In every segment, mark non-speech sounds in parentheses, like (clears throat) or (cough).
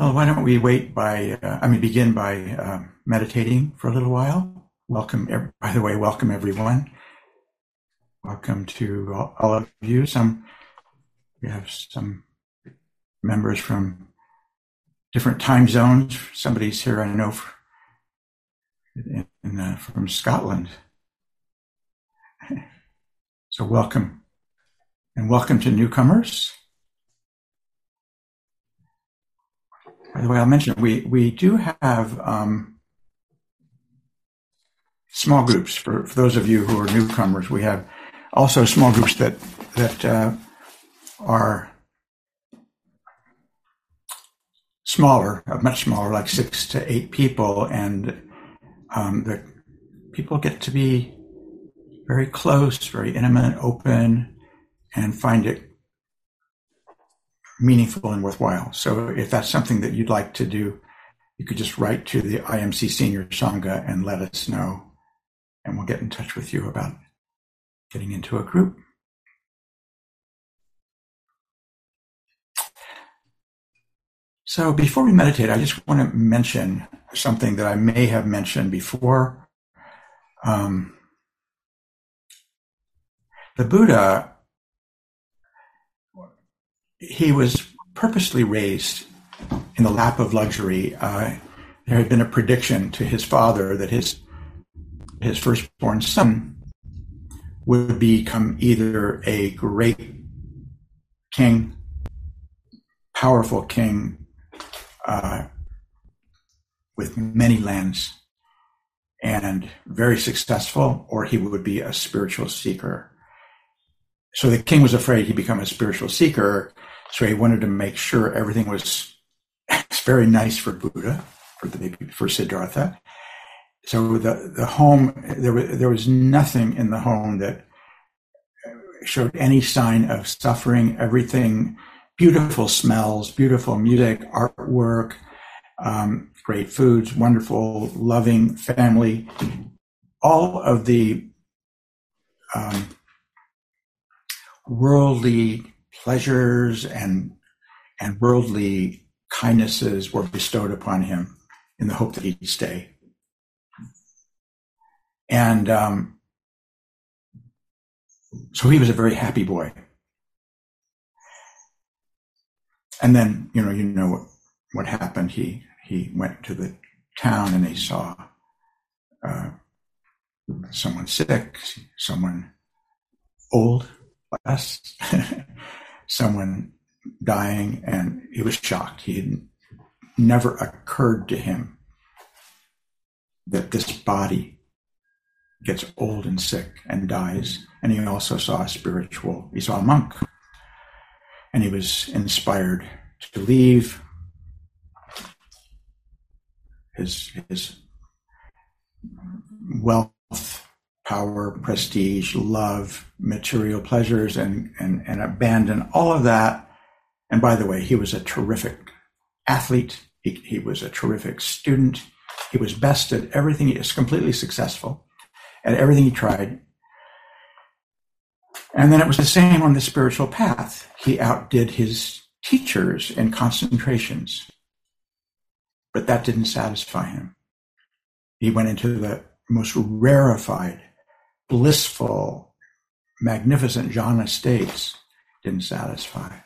Well, why don't we wait by, uh, I mean, begin by uh, meditating for a little while. Welcome, by the way, welcome everyone. Welcome to all, of you. Some, we have some members from different time zones. Somebody's here, I know, in, in, uh, from Scotland. So welcome. And welcome to newcomers. By the way, I'll mention we, we do have um, small groups for, for those of you who are newcomers. We have also small groups that that uh, are smaller, uh, much smaller, like six to eight people, and um, the people get to be very close, very intimate, open, and find it meaningful and worthwhile. So if that's something that you'd like to do, you could just write to the IMC Senior Sangha and let us know, and we'll get in touch with you about getting into a group. So before we meditate, I just want to mention something that I may have mentioned before. Um, the Buddha, he was purposely raised in the lap of luxury. Uh, there had been a prediction to his father that his his firstborn son would become either a great king, powerful king, uh, with many lands and very successful, or he would be a spiritual seeker. So the king was afraid he'd become a spiritual seeker, so he wanted to make sure everything was (laughs) very nice for Buddha, for the for Siddhartha. So the the home there was there was nothing in the home that showed any sign of suffering. Everything beautiful smells, beautiful music, artwork, um, great foods, wonderful, loving family. All of the um, worldly pleasures and and worldly kindnesses were bestowed upon him in the hope that he'd stay. And um, so he was a very happy boy. And then, you know, you know what, what happened. He, he went to the town and he saw, uh, someone sick, someone old, less, (laughs) someone dying, and he was shocked. He had never occurred to him that this body gets old and sick and dies. And he also saw a spiritual, he saw a monk and he was inspired to leave his his wealth, power, prestige, love, material pleasures, and and and abandon all of that. And by the way, he was a terrific athlete. He, he was a terrific student. He was best at everything. He was completely successful at everything he tried. And then it was the same on the spiritual path. He outdid his teachers in concentrations, but that didn't satisfy him. He went into the most rarefied, blissful, magnificent jhana states, didn't satisfy.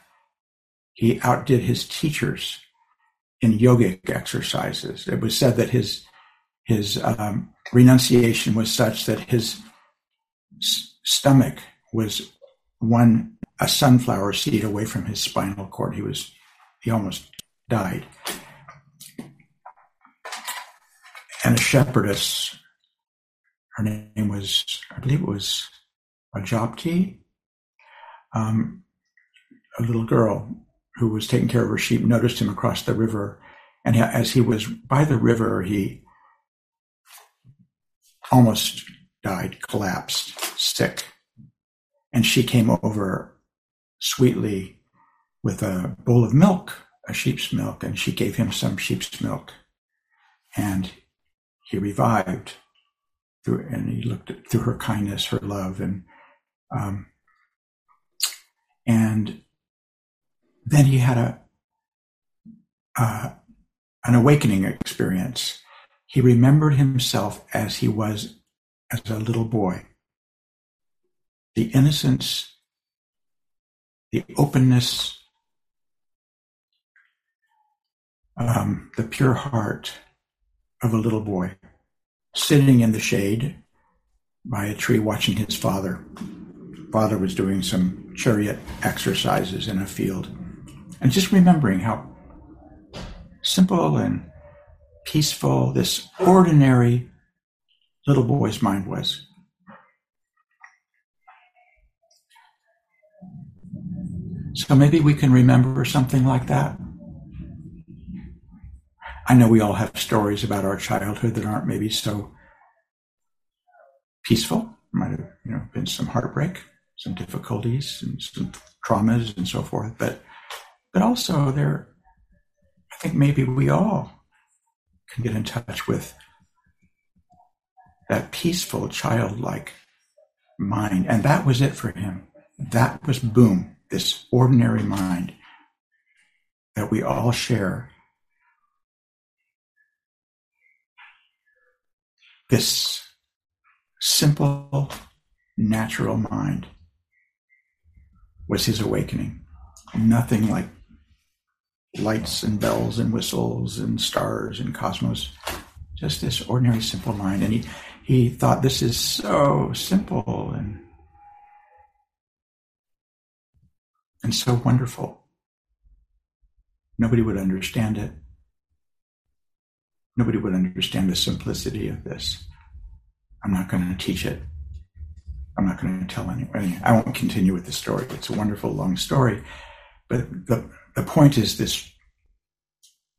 He outdid his teachers in yogic exercises. It was said that his his um, renunciation was such that his s- stomach was one a sunflower seed away from his spinal cord. He was he almost died. And a shepherdess, her name was, I believe it was Ajapti, um, a little girl who was taking care of her sheep, noticed him across the river. And as he was by the river, he almost died, collapsed, sick. And she came over sweetly with a bowl of milk, a sheep's milk, and she gave him some sheep's milk. And he revived through, and he looked at, through her kindness, her love, and um, and then he had a uh, an awakening experience. He remembered himself as he was as a little boy. The innocence, the openness, um, the pure heart of a little boy sitting in the shade by a tree watching his father. Father was doing some chariot exercises in a field. And just remembering how simple and peaceful this ordinary little boy's mind was. So maybe we can remember something like that. I know we all have stories about our childhood that aren't maybe so peaceful. Might have you know been some heartbreak, some difficulties, and some traumas and so forth. But but also there, I think maybe we all can get in touch with that peaceful, childlike mind, and that was it for him. That was boom. This ordinary mind that we all share this simple, natural mind was his awakening. Nothing like lights and bells and whistles and stars and cosmos. Just this ordinary, simple mind. And he, he thought this is so simple and and so wonderful. Nobody would understand it. Nobody would understand the simplicity of this. I'm not going to teach it. I'm not going to tell anyone. I won't continue with the story. It's a wonderful long story. But the, the point is this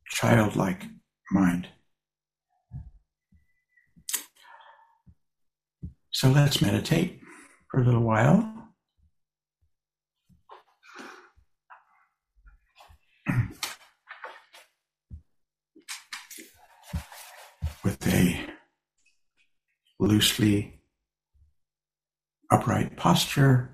childlike mind. So let's meditate for a little while. with a loosely upright posture.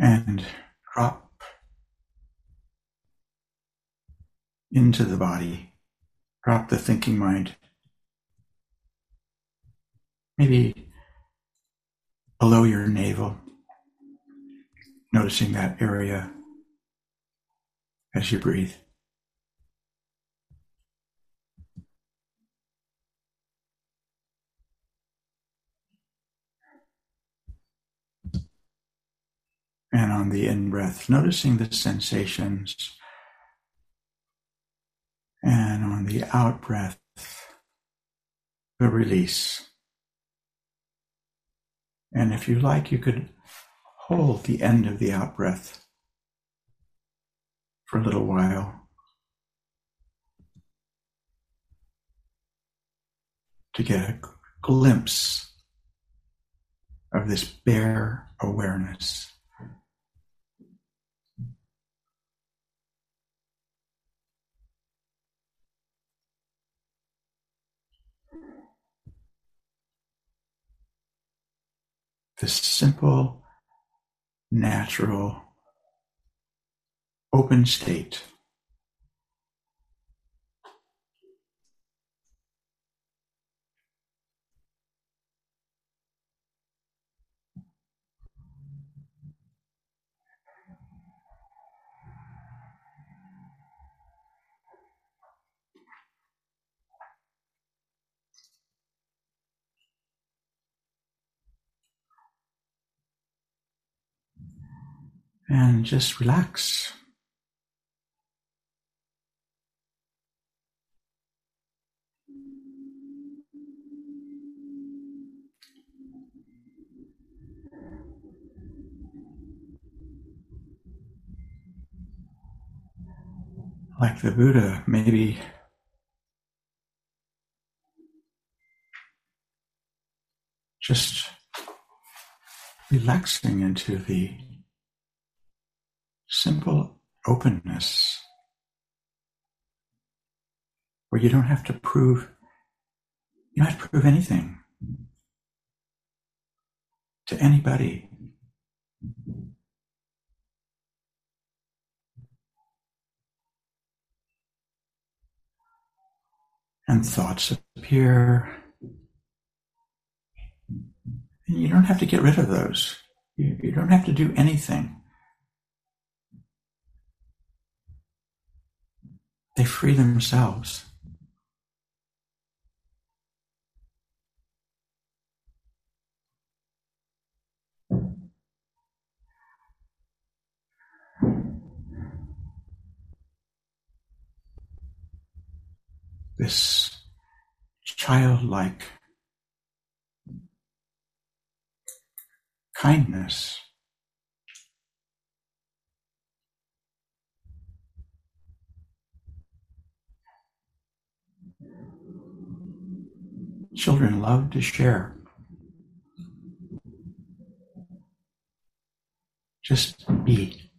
And drop into the body. Drop the thinking mind. Maybe below your navel, noticing that area as you breathe. And on the in breath, noticing the sensations and on the out breath, the release. And if you like, you could hold the end of the out breath for a little while. To get a glimpse of this bare awareness. This simple, natural, open state. And just relax. Like the Buddha, maybe just relaxing into the simple openness where you don't have to prove, you don't have to prove anything to anybody. And thoughts appear. And you don't have to get rid of those. You, you don't have to do anything. They free themselves. This childlike kindness. Children love to share. Just be.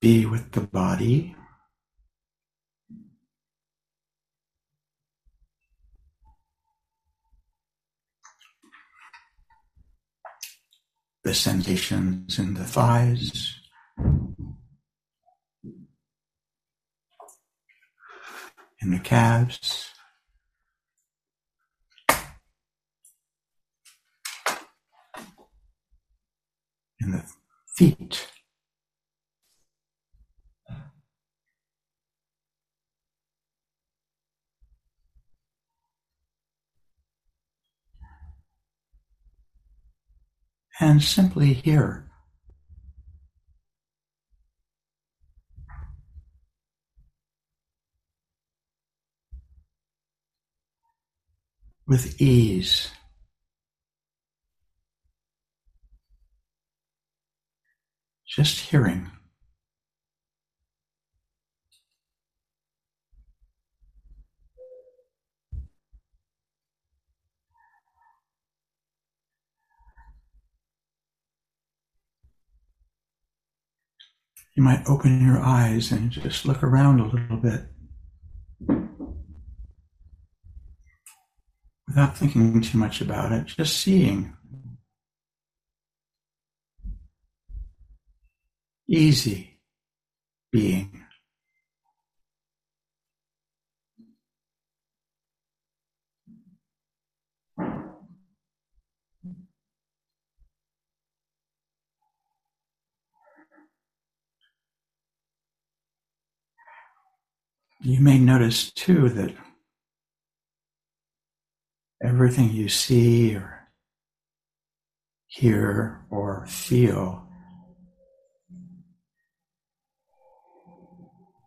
Be with the body. The sensations in the thighs. In the calves. In the feet. And simply hear. With ease. Just hearing. You might open your eyes and just look around a little bit without thinking too much about it, just seeing. Easy being. You may notice too that everything you see or hear or feel,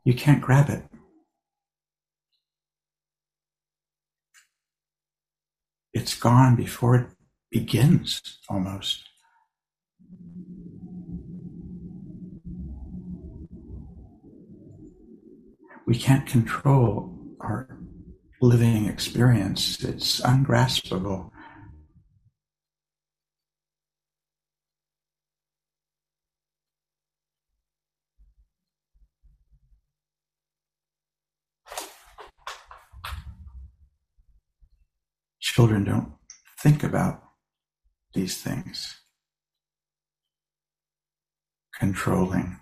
you can't grab it. It's gone before it begins almost. We can't control our living experience. It's ungraspable. Children don't think about these things. Controlling.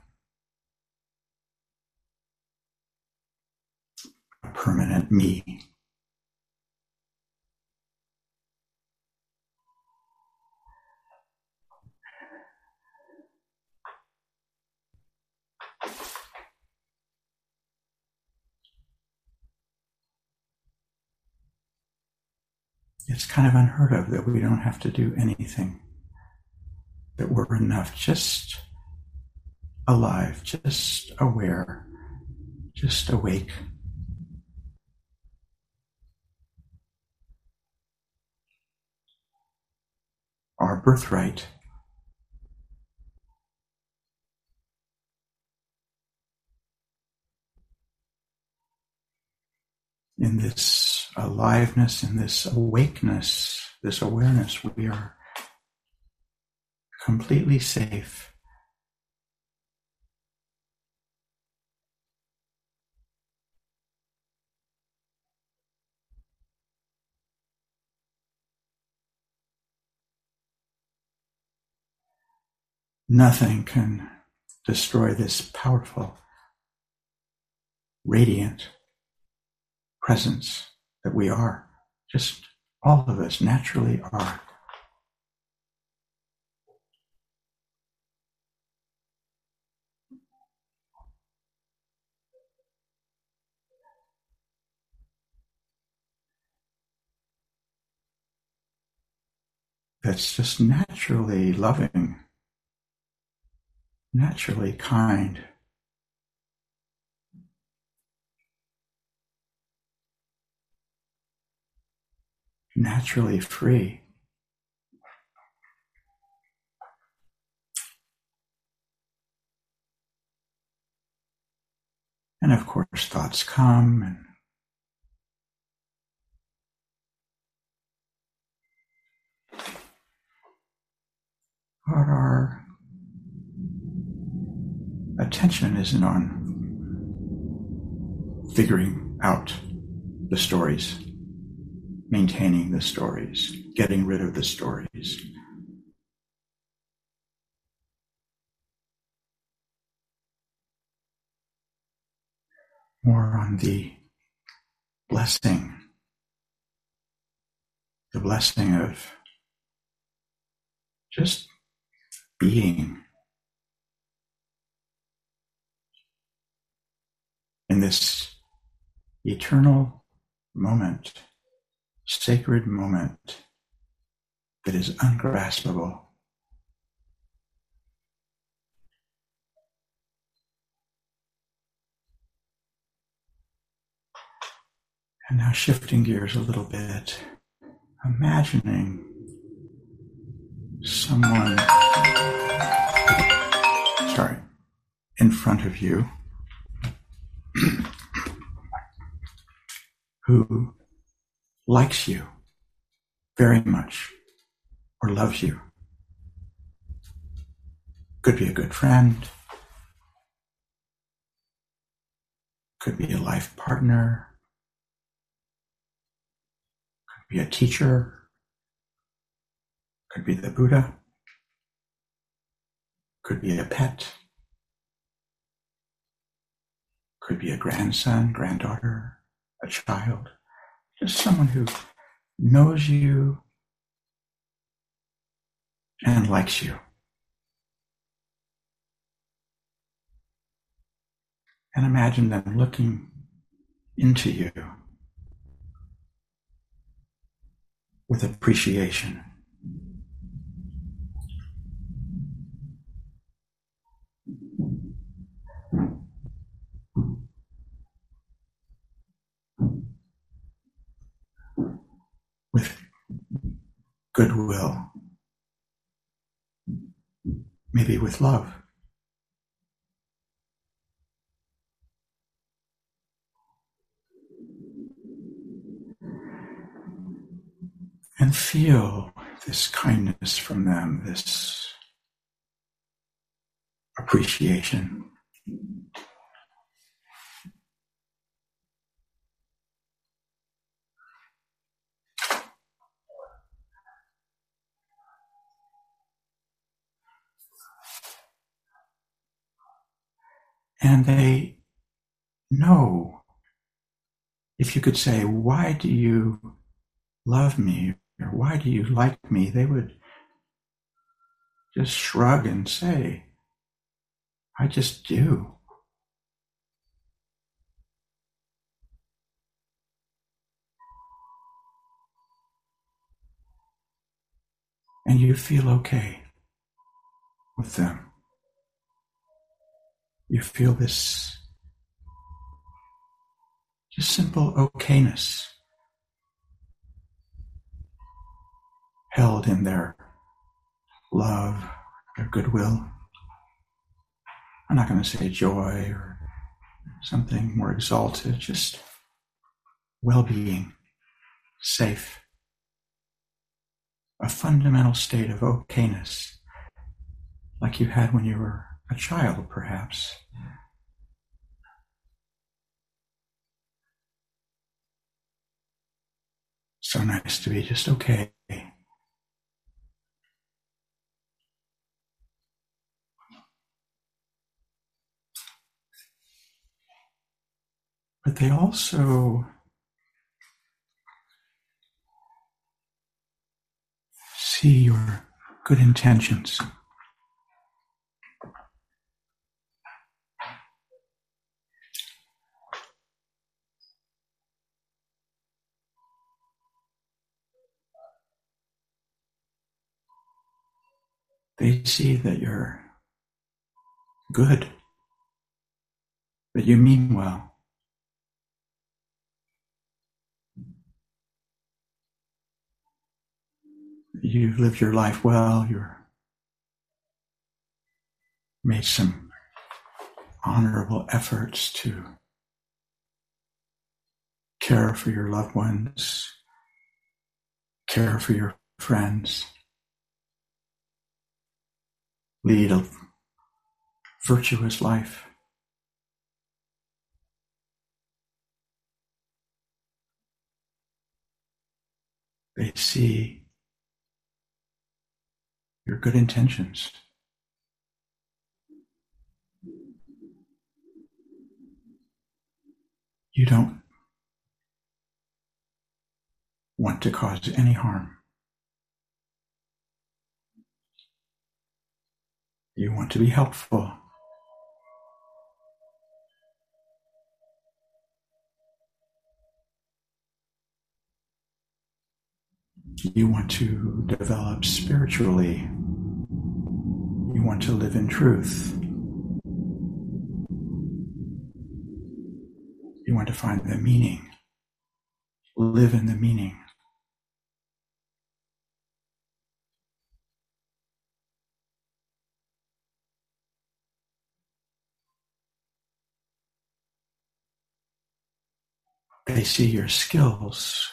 Permanent me. It's kind of unheard of that we don't have to do anything, that we're enough, just alive, just aware, just awake. our birthright. In this aliveness, in this awakeness, this awareness, we are completely safe. Nothing can destroy this powerful, radiant presence that we are. Just all of us naturally are. That's just naturally loving naturally kind. Naturally free. And of course, thoughts come and what are attention isn't on figuring out the stories, maintaining the stories, getting rid of the stories. More on the blessing, the blessing of just being in this eternal moment, sacred moment that is ungraspable. And now shifting gears a little bit, imagining someone, sorry, in front of you who likes you very much or loves you. Could be a good friend, could be a life partner, could be a teacher, could be the Buddha, could be a pet. Could be a grandson, granddaughter, a child, just someone who knows you and likes you. And imagine them looking into you with appreciation. With goodwill, maybe with love. And feel this kindness from them, this appreciation. And they know. If you could say, Why do you love me? or Why do you like me? they would just shrug and say, I just do. And you feel okay with them you feel this just simple okayness held in their love, their goodwill. I'm not going to say joy or something more exalted, just well being, safe, a fundamental state of okayness, like you had when you were a child, perhaps. So nice to be just okay. But they also see your good intentions. They see that you're good, that you mean well. You've lived your life well, you're made some honorable efforts to care for your loved ones, care for your friends lead a virtuous life. They see your good intentions. You don't want to cause any harm. You want to be helpful. You want to develop spiritually. You want to live in truth. You want to find the meaning, live in the meaning. They see your skills,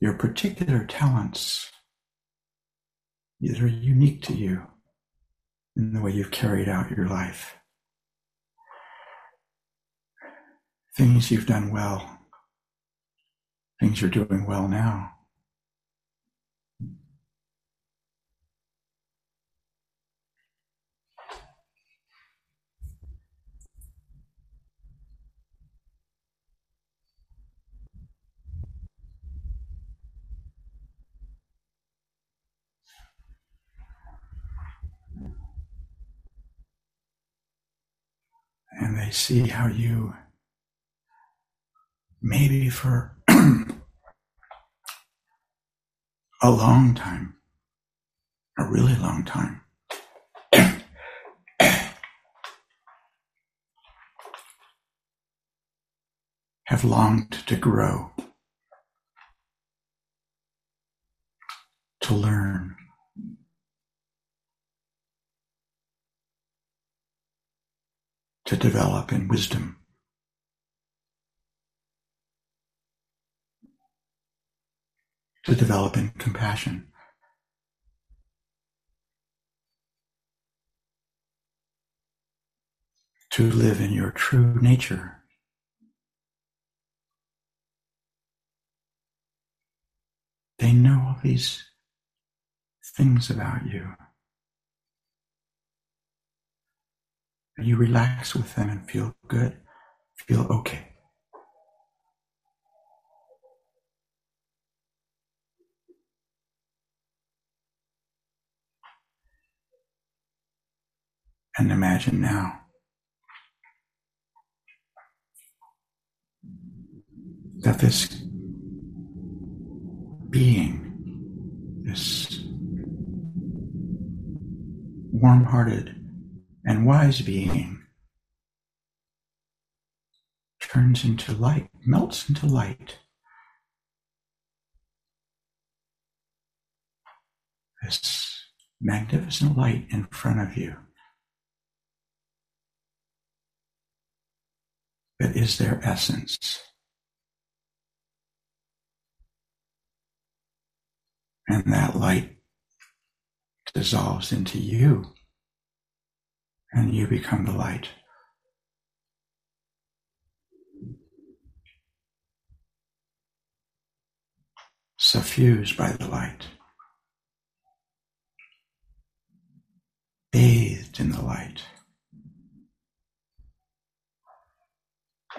your particular talents that are unique to you in the way you've carried out your life. Things you've done well, things you're doing well now. And they see how you, maybe for (clears throat) a long time, a really long time, (clears throat) have longed to grow, to learn. To develop in wisdom. To develop in compassion. To live in your true nature. They know all these things about you. You relax with them and feel good, feel okay. And imagine now that this being, this warm hearted, and wise being turns into light, melts into light. This magnificent light in front of you. is their essence. And that light dissolves into you, and you become the light. Suffused by the light, bathed in the light.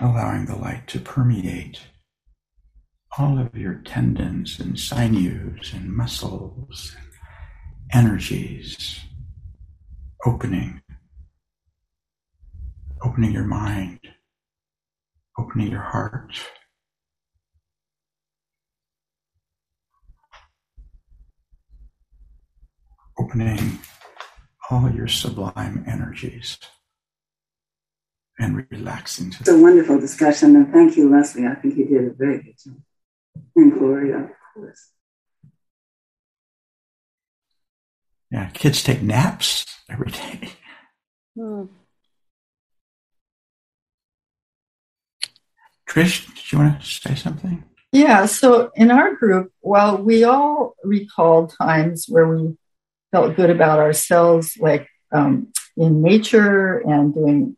allowing the light to permeate all of your tendons and sinews and muscles energies, opening, opening your mind, opening your heart. Opening all your sublime energies and relaxing. into It's a wonderful discussion, and thank you, Leslie. I think you did a very good job. And Gloria, of course. Yeah, kids take naps every day. Hmm. Trish, did you want to say something? Yeah, so in our group, while we all recalled times where we felt good about ourselves, like um, in nature and doing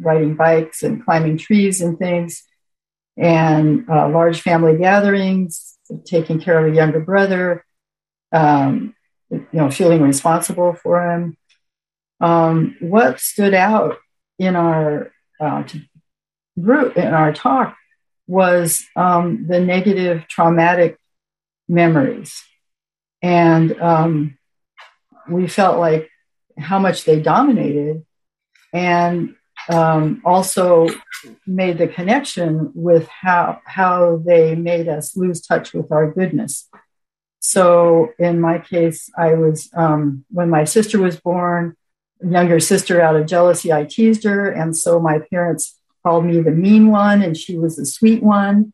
riding bikes and climbing trees and things, and uh, large family gatherings, taking care of a younger brother, um, you know, feeling responsible for him. Um, what stood out in our uh, group in our talk was um, the negative traumatic memories, and um, we felt like how much they dominated, and um, also made the connection with how how they made us lose touch with our goodness. So in my case, I was um, when my sister was born, younger sister out of jealousy, I teased her, and so my parents called me the mean one, and she was the sweet one.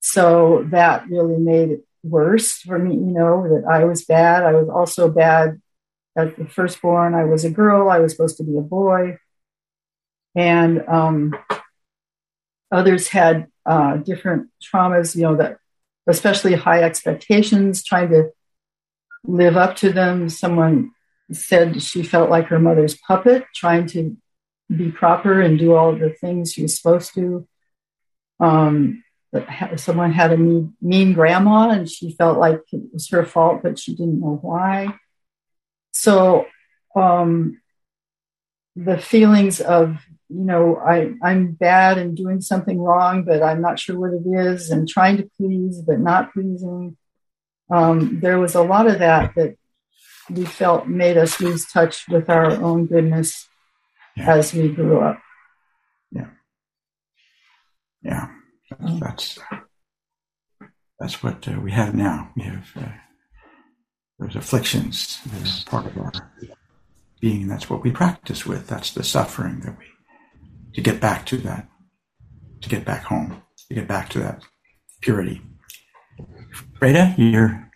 So that really made it worse for me. You know that I was bad. I was also bad as the firstborn. I was a girl. I was supposed to be a boy and um, others had uh, different traumas. You know that especially high expectations, trying to live up to them. Someone said she felt like her mother's puppet, trying to be proper and do all the things was supposed to. Um, someone had a mean, mean grandma and she felt like it was her fault, but she didn't know why. So um, the feelings of you know, I, I'm bad and doing something wrong, but I'm not sure what it is, and trying to please, but not pleasing. Um, there was a lot of that that we felt made us lose touch with our own goodness yeah. as we grew up. Yeah. Yeah. That's, mm. that's, that's what uh, we have now. We have uh, those afflictions that are part of our being. That's what we practice with. That's the suffering that we to get back to that, to get back home, to get back to that purity. Freda, you're.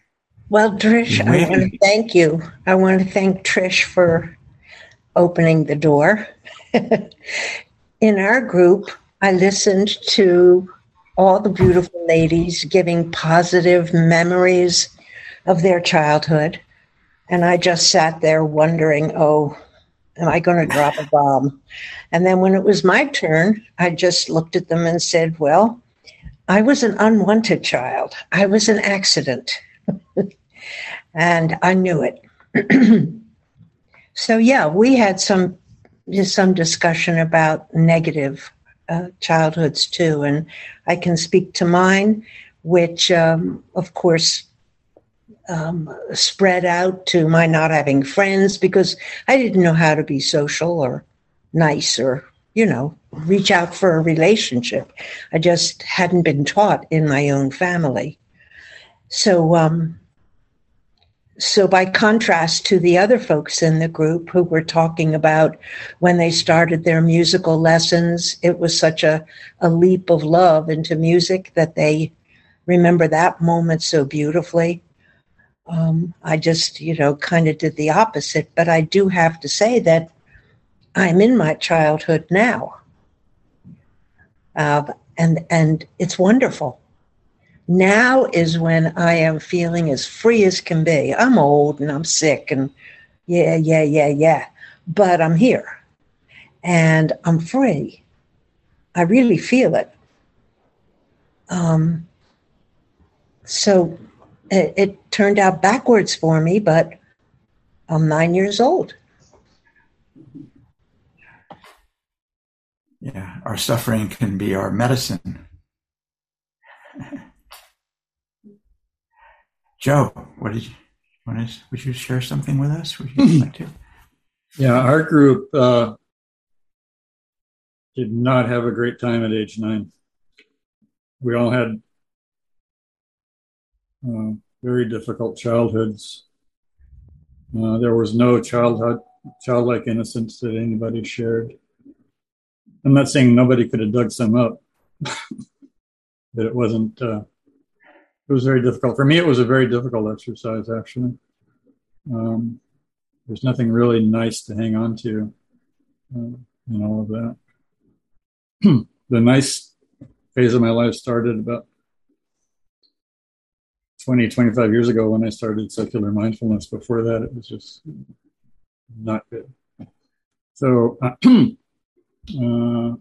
Well, Trish, I want to thank you. I want to thank Trish for opening the door. (laughs) In our group, I listened to all the beautiful ladies giving positive memories of their childhood. And I just sat there wondering, oh, am I going to drop a bomb? And then when it was my turn, I just looked at them and said, Well, I was an unwanted child. I was an accident. (laughs) and I knew it. (clears throat) so yeah, we had some some discussion about negative uh, childhoods too, and I can speak to mine, which um, of course um, spread out to my not having friends because I didn't know how to be social or nice or, you know, reach out for a relationship. I just hadn't been taught in my own family. So, um, so by contrast to the other folks in the group who were talking about when they started their musical lessons, it was such a, a leap of love into music that they remember that moment so beautifully. Um, I just, you know, kind of did the opposite. But I do have to say that I'm in my childhood now. uh, and and it's wonderful. Now is when I am feeling as free as can be. I'm old and I'm sick and yeah, yeah, yeah, yeah, but I'm here and I'm free. I really feel it. Um, so it, it turned out backwards for me, but I'm nine years old. Yeah, our suffering can be our medicine. Joe, what did you want to? Would you share something with us? Would you like to? Yeah, our group uh, did not have a great time at age nine. We all had uh, very difficult childhoods. Uh, there was no childhood, childlike innocence that anybody shared. I'm not saying nobody could have dug some up, (laughs) but it wasn't. It was very difficult for me. It was a very difficult exercise, actually. Um, there's nothing really nice to hang on to uh, in all of that. (clears throat) the nice phase of my life started about 20, 25 years ago when I started secular mindfulness. Before that, it was just not good. So, uh, (clears throat) uh,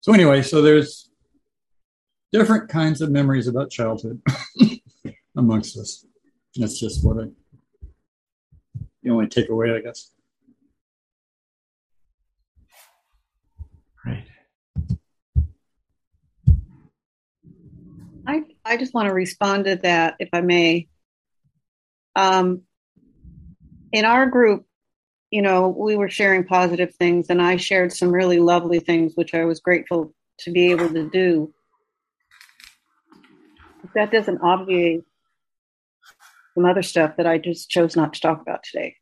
so anyway, so there's different kinds of memories about childhood (laughs) amongst us. That's just what I the only takeaway, I guess. Right. I, I just want to respond to that, if I may. Um, in our group, you know, we were sharing positive things, and I shared some really lovely things, which I was grateful to be able to do. That doesn't obviate some other stuff that I just chose not to talk about today.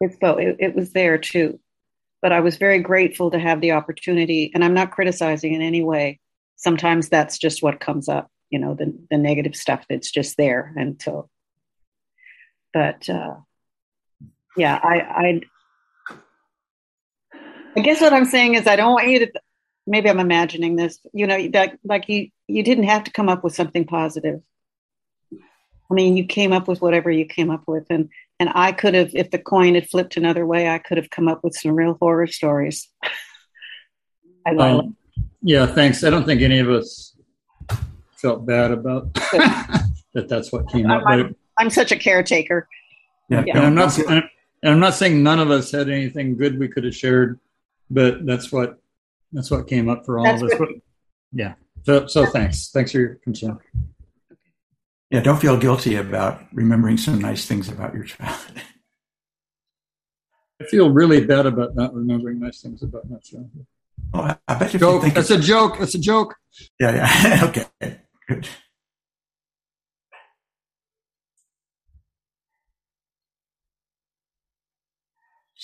It's so it, it was there too, but I was very grateful to have the opportunity, and I'm not criticizing in any way. Sometimes that's just what comes up you know the, the negative stuff that's just there and so but uh yeah i i i guess what i'm saying is i don't want you to maybe i'm imagining this you know that like you you didn't have to come up with something positive i mean you came up with whatever you came up with and and i could have if the coin had flipped another way i could have come up with some real horror stories (laughs) I love um, yeah, thanks. I don't think any of us felt bad about (laughs) that. That's what came up. I'm, I'm such a caretaker. Yeah, yeah. And I'm not. And I'm not saying none of us had anything good we could have shared, but that's what that's what came up for all that's of us. But, yeah. So, so thanks. Thanks for your concern. Yeah, don't feel guilty about remembering some nice things about your child. (laughs) I feel really bad about not remembering nice things about my child. Oh, I bet you joke. That's a joke. That's a joke. Yeah, yeah. (laughs) okay, good.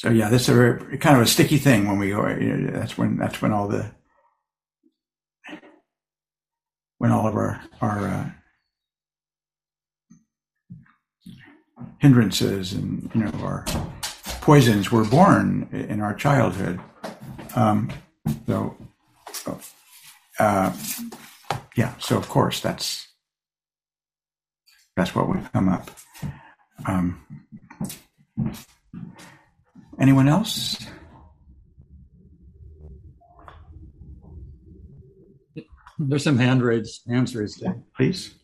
So yeah, this is a very, kind of a sticky thing when we go. You know, that's when that's when all the when all of our our uh, hindrances and you know our poisons were born in our childhood. Um, so, uh, yeah. So of course that's that's what would come up. Um, anyone else? There's some hand raised, hands raised. Yeah, please.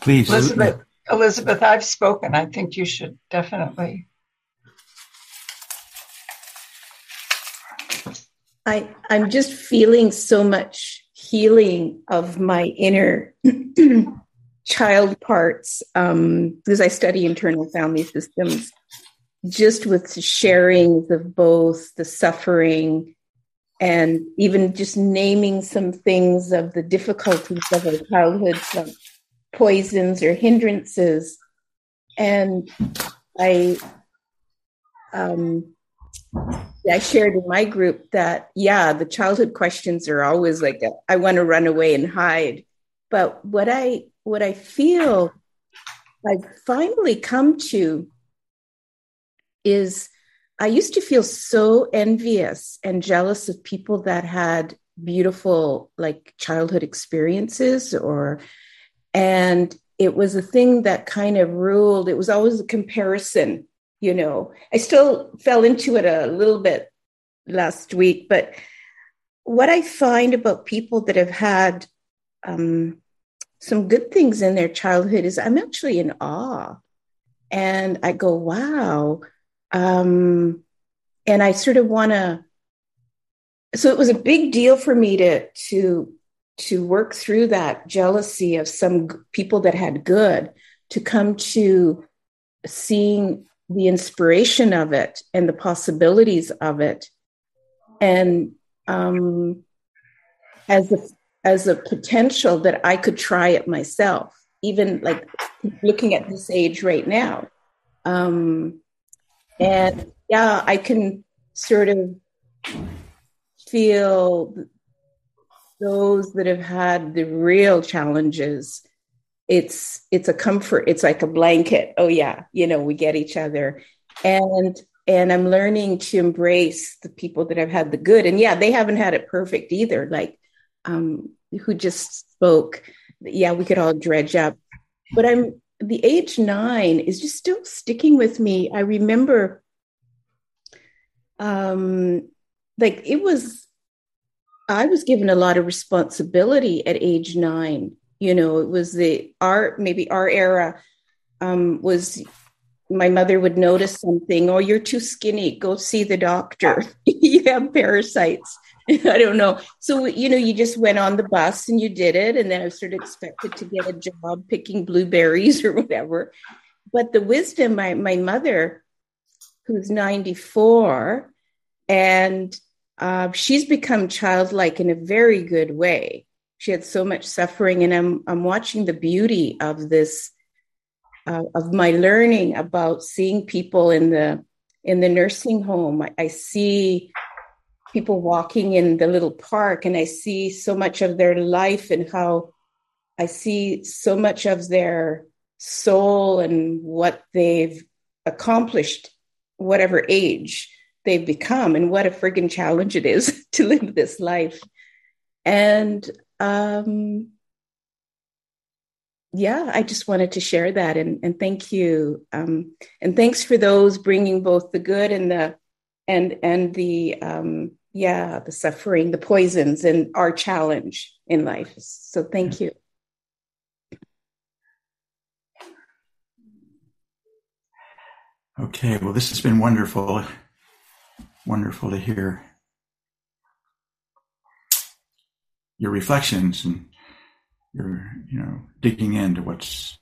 Please. Elizabeth. Elizabeth, I've spoken. I think you should definitely. I, I'm just feeling so much healing of my inner child parts um, because I study internal family systems, just with sharings of both the suffering and even just naming some things of the difficulties of our childhood, poisons or hindrances. And I, um, I shared in my group that, yeah, the childhood questions are always like, a, I want to run away and hide. But what I, what I feel I've finally come to is I used to feel so envious and jealous of people that had beautiful like childhood experiences or and it was a thing that kind of ruled it was always a comparison you know. I still fell into it a little bit last week but what i find about people that have had um, some good things in their childhood is i'm actually in awe. And i go wow. Um, and i sort of want to so it was a big deal for me to to to work through that jealousy of some people that had good to come to seeing the inspiration of it and the possibilities of it. And um, as a as a potential that I could try it myself, even like looking at this age right now. Um, and yeah, I can sort of feel those that have had the real challenges it's it's a comfort it's like a blanket. Oh yeah you know we get each other. And and i'm learning to embrace the people that have had the good. And yeah they haven't had it perfect either. Like um who just spoke yeah we could all dredge up but i'm the age nine is just still sticking with me i remember um like it was I was given a lot of responsibility at age nine. You know, it was the our maybe our era um, was my mother would notice something. Oh, you're too skinny. Go see the doctor. (laughs) you have parasites. (laughs) I don't know. So you know, you just went on the bus and you did it, and then I was sort of expected to get a job picking blueberries (laughs) or whatever. But the wisdom, my my mother, who's 94, and uh, she's become childlike in a very good way. She had so much suffering, and I'm I'm watching the beauty of this, uh, of my learning about seeing people in the in the nursing home. I, I see people walking in the little park, and I see so much of their life and how I see so much of their soul and what they've accomplished, whatever age they've become and what a friggin' challenge it is (laughs) to live this life. And um, yeah, I just wanted to share that and, and thank you. Um, and thanks for those bringing both the good and the and and the um, yeah the suffering, the poisons, and our challenge in life. So thank you. Okay, well, this has been wonderful wonderful to hear your reflections and your, you know, digging into what's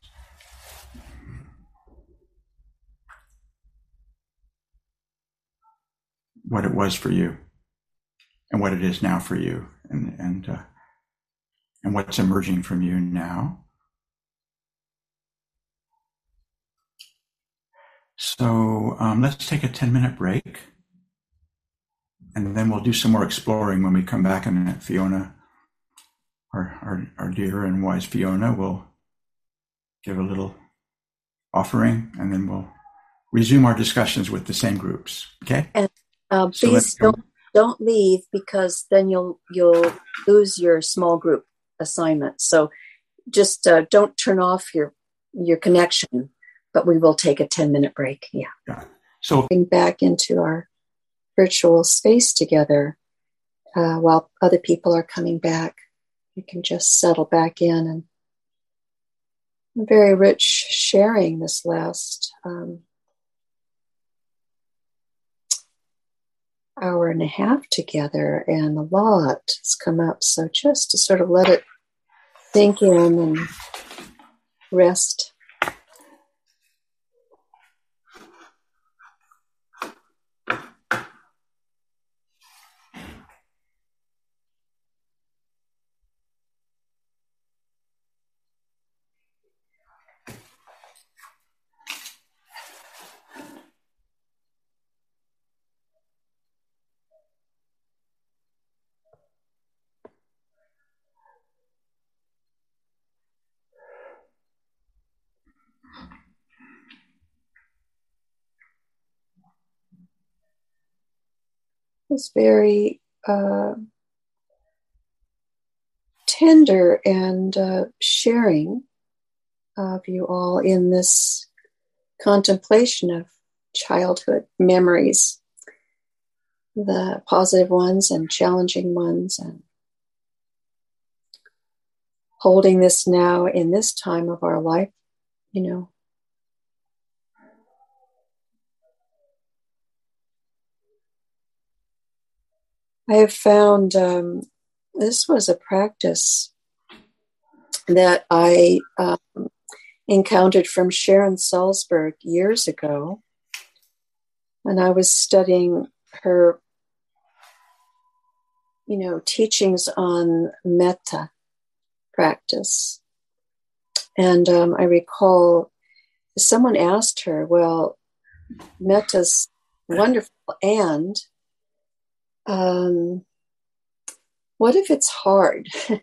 what it was for you and what it is now for you and and uh, and what's emerging from you now so um, let's take a 10 minute break and then we'll do some more exploring when we come back. And Fiona, our, our, our dear and wise Fiona, will give a little offering, and then we'll resume our discussions with the same groups. Okay. And uh, please so don't don't leave because then you'll you'll lose your small group assignment. So just uh, don't turn off your your connection. But we will take a ten minute break. Yeah. Yeah. So back into our virtual space together uh, while other people are coming back. You can just settle back in and very rich sharing this last um, hour and a half together, and a lot has come up. So just to sort of let it sink in and rest very uh, tender and uh, sharing of you all in this contemplation of childhood memories, the positive ones and challenging ones, and holding this now in this time of our life, you know. I have found um, this was a practice that I um, encountered from Sharon Salzberg years ago. And I was studying her, you know, teachings on metta practice. And um, I recall someone asked her, well, metta's wonderful, and um, what if it's hard? (laughs)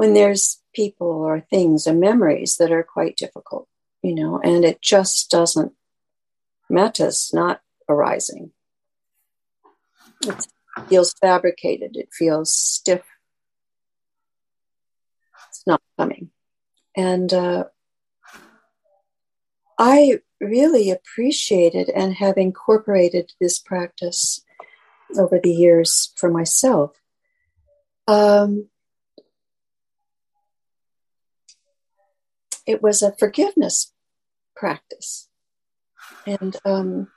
when there's people or things or memories that are quite difficult, you know, and it just doesn't, metta's not arising. It feels fabricated, it feels stiff. It's not coming. And uh, I really appreciated and have incorporated this practice over the years for myself. Um, it was a forgiveness practice. And um,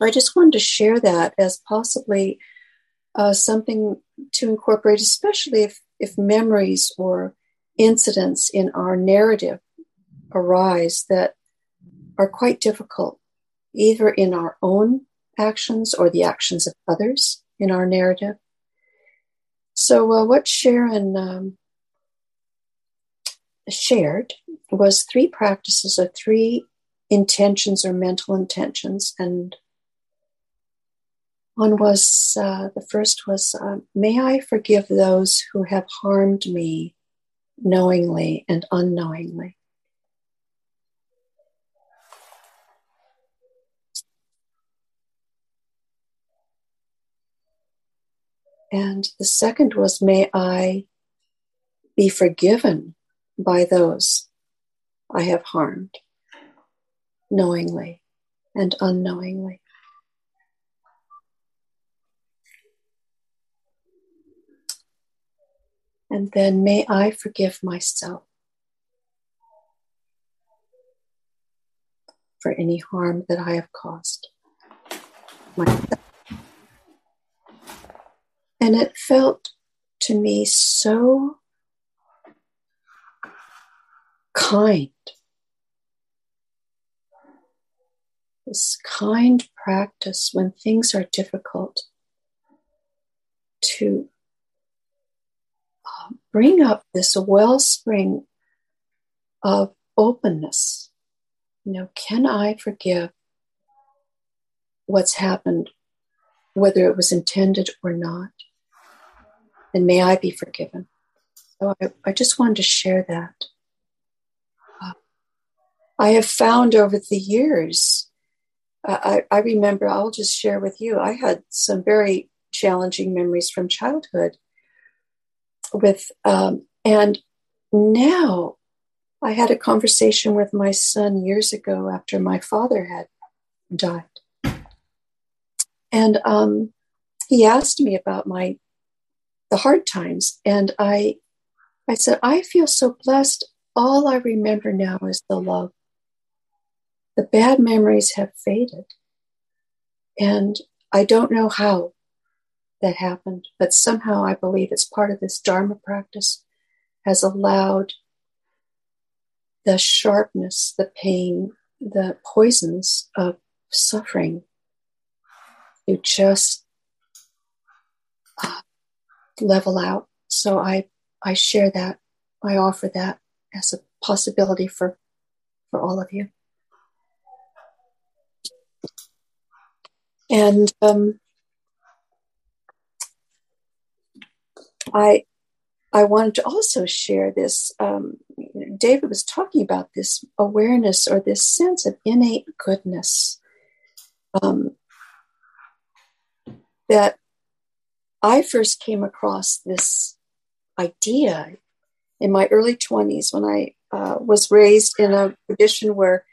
I just wanted to share that as possibly uh, something to incorporate, especially if, if memories or incidents in our narrative arise that are quite difficult, either in our own actions or the actions of others in our narrative. So, uh, what Sharon um, shared was three practices or three intentions or mental intentions. And one was uh, the first was, uh, May I forgive those who have harmed me knowingly and unknowingly. And the second was, May I be forgiven by those I have harmed, knowingly and unknowingly. And then may I forgive myself for any harm that I have caused myself. And it felt to me so kind. This kind practice when things are difficult to uh, bring up this wellspring of openness. You know, can I forgive what's happened, whether it was intended or not? And may I be forgiven? So I, I just wanted to share that. I have found over the years, I, I remember, I'll just share with you, I had some very challenging memories from childhood with, um, and now I had a conversation with my son years ago after my father had died. And um, he asked me about my the hard times, and I I said I feel so blessed. All I remember now is the love the bad memories have faded. And I don't know how that happened, but somehow I believe it's part of this Dharma practice has allowed the sharpness, the pain, the poisons of suffering to just uh, level out. So I, I share that. I offer that as a possibility for, for all of you. And um, I I wanted to also share this. Um, David was talking about this awareness or this sense of innate goodness. Um, that I first came across this idea in my early 20s when I uh, was raised in a tradition where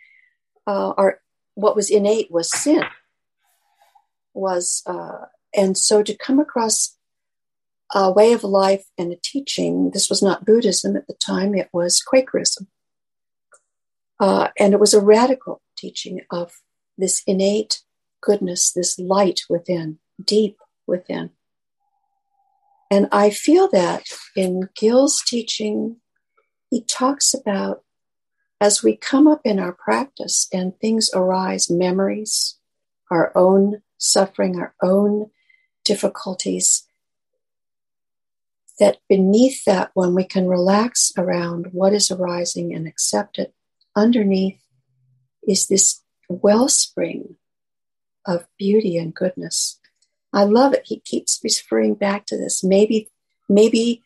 uh, our what was innate was sin. Was uh, and so to come across a way of life and a teaching this was not buddhism at the time it was quakerism. Uh, and it was a radical teaching of this innate goodness this light within deep within and i feel that in gil's teaching he talks about as we come up in our practice and things arise, memories, our own suffering, our own difficulties, that beneath that one we can relax around what is arising and accept it. Underneath is this wellspring of beauty and goodness. I love it. He keeps referring back to this. Maybe, maybe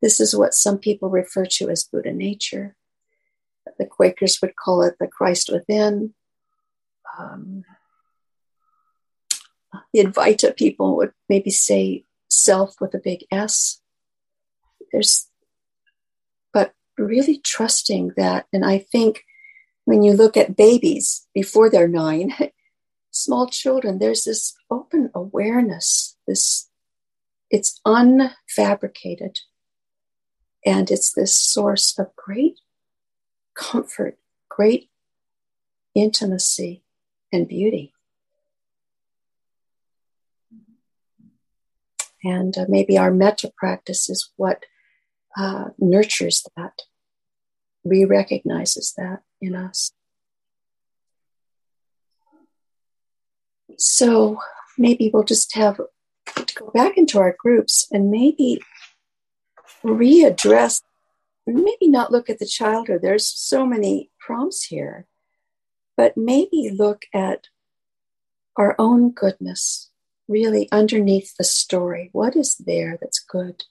this is what some people refer to as Buddha nature. The Quakers would call it the Christ within. Um, the Advaita people would maybe say self with a big S. There's, but really trusting that. And I think when you look at babies before they're nine, (laughs) small children, there's this open awareness, this, it's unfabricated. And it's this source of great comfort, great intimacy, and beauty. And uh, maybe our metta practice is what uh, nurtures that, re recognizes that in us. So maybe we'll just have to go back into our groups and maybe readdress maybe not look at the childhood. There's so many prompts here, but maybe look at our own goodness, really underneath the story. What is there that's good?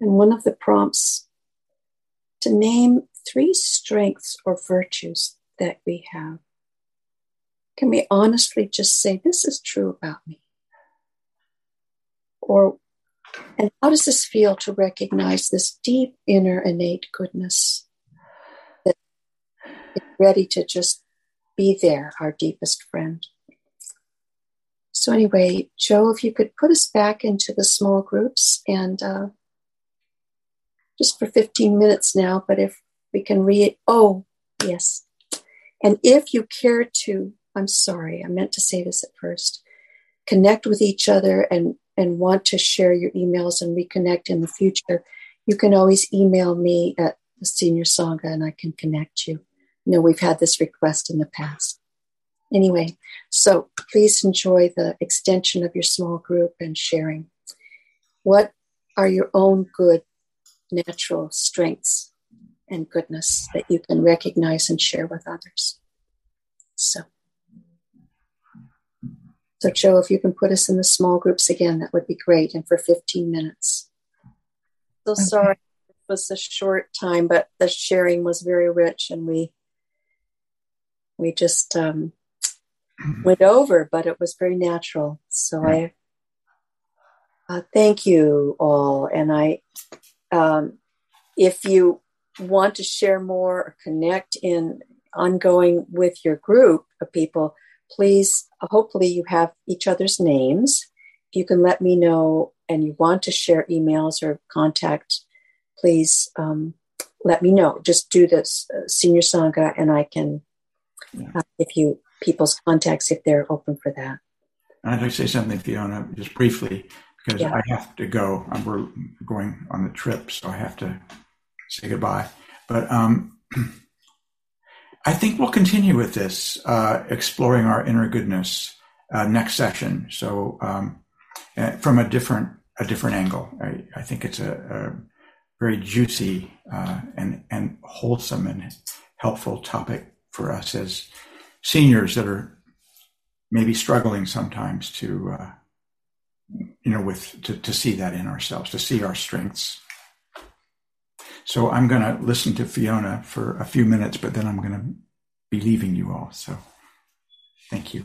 And one of the prompts to name three strengths or virtues that we have. Can we honestly just say, This is true about me? Or and how does this feel to recognize this deep inner innate goodness that is ready to just be there, our deepest friend? So, anyway, Joe, if you could put us back into the small groups and uh, just for 15 minutes now, but if we can read, oh, yes. And if you care to, I'm sorry, I meant to say this at first, connect with each other and and want to share your emails and reconnect in the future, you can always email me at the Senior Sangha and I can connect you. you know, we've had this request in the past. Anyway, so please enjoy the extension of your small group and sharing. What are your own good natural strengths and goodness that you can recognize and share with others? So. So, Joe, if you can put us in the small groups again, that would be great, and for 15 minutes. So okay. sorry, it was a short time, but the sharing was very rich, and we we just um, went over, but it was very natural. So I uh, thank you all, and I, um, if you want to share more or connect in ongoing with your group of people please, hopefully, you have each other's names. If you can let me know and you want to share emails or contact, please um, let me know. Just do this uh, senior sangha, and I can yeah. uh, if you people's contacts if they're open for that. I'd like to say something, Fiona, just briefly, because yeah. I have to go. We're going on the trip, so I have to say goodbye. But um, (clears throat) I think we'll continue with this, uh, exploring our inner goodness uh, next session. So um, uh, from a different a different angle, I, I think it's a, a very juicy uh, and and wholesome and helpful topic for us as seniors that are maybe struggling sometimes to uh, you know with to, to see that in ourselves, to see our strengths. So I'm going to listen to Fiona for a few minutes, but then I'm going to be leaving you all. So thank you.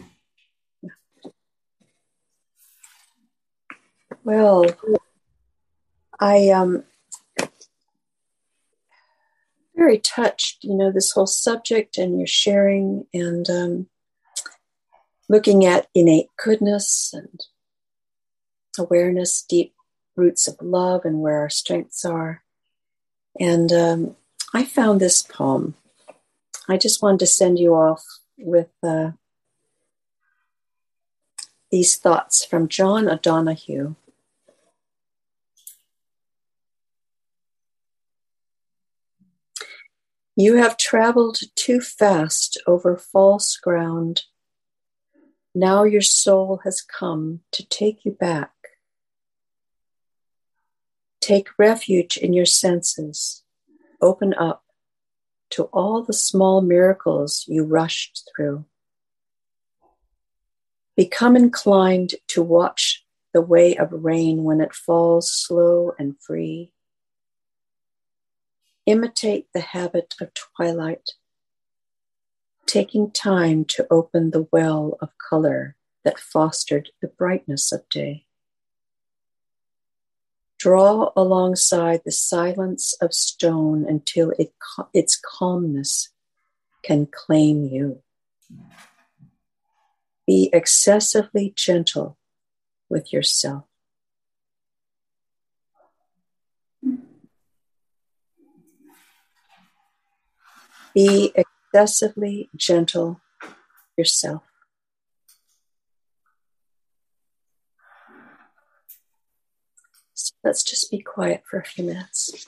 Well, I um very touched, you know, this whole subject and your sharing and um, looking at innate goodness and awareness, deep roots of love, and where our strengths are. And um, I found this poem. I just wanted to send you off with uh, these thoughts from John O'Donohue. You have traveled too fast over false ground. Now your soul has come to take you back. Take refuge in your senses. Open up to all the small miracles you rushed through. Become inclined to watch the way of rain when it falls slow and free Imitate the habit of twilight, taking time to open the well of color that fostered the brightness of day. Draw alongside the silence of stone until it, its calmness can claim you. Be excessively gentle with yourself. Be excessively gentle yourself. So let's just be quiet for a few minutes.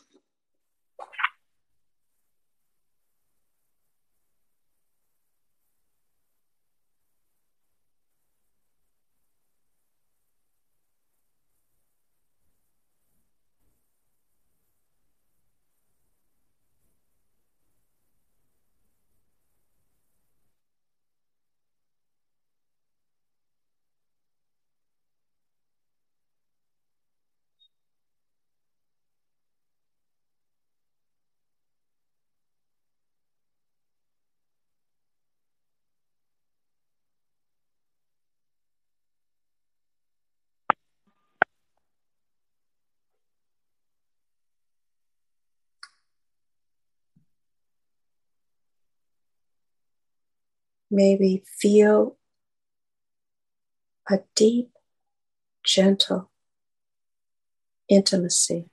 May we feel a deep, gentle intimacy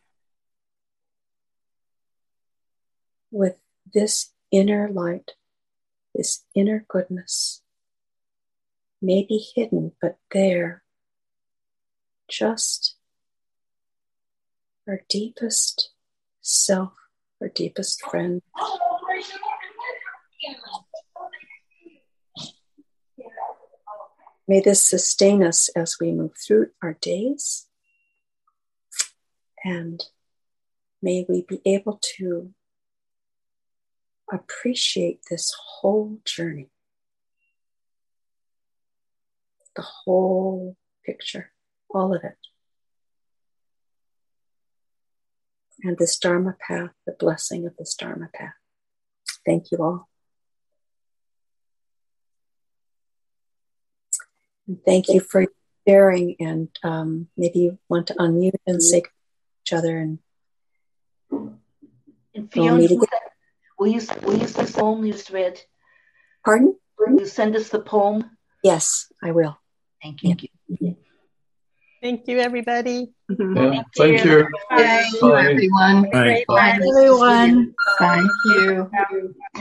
with this inner light, this inner goodness, maybe hidden, but there, just our deepest self, our deepest friend. May this sustain us as we move through our days. And may we be able to appreciate this whole journey, the whole picture, all of it. And this Dharma path, the blessing of this Dharma path. Thank you all. Thank you for sharing, and um, maybe you want to unmute and say each other and. And Fiona, will you will you send the poem you just read? Pardon? Will you send us the poem? Yes, I will. Thank you. Yeah. Thank you, everybody. Yeah, thank you. Bye, Bye. everyone. Bye. Bye, everyone. Thank you.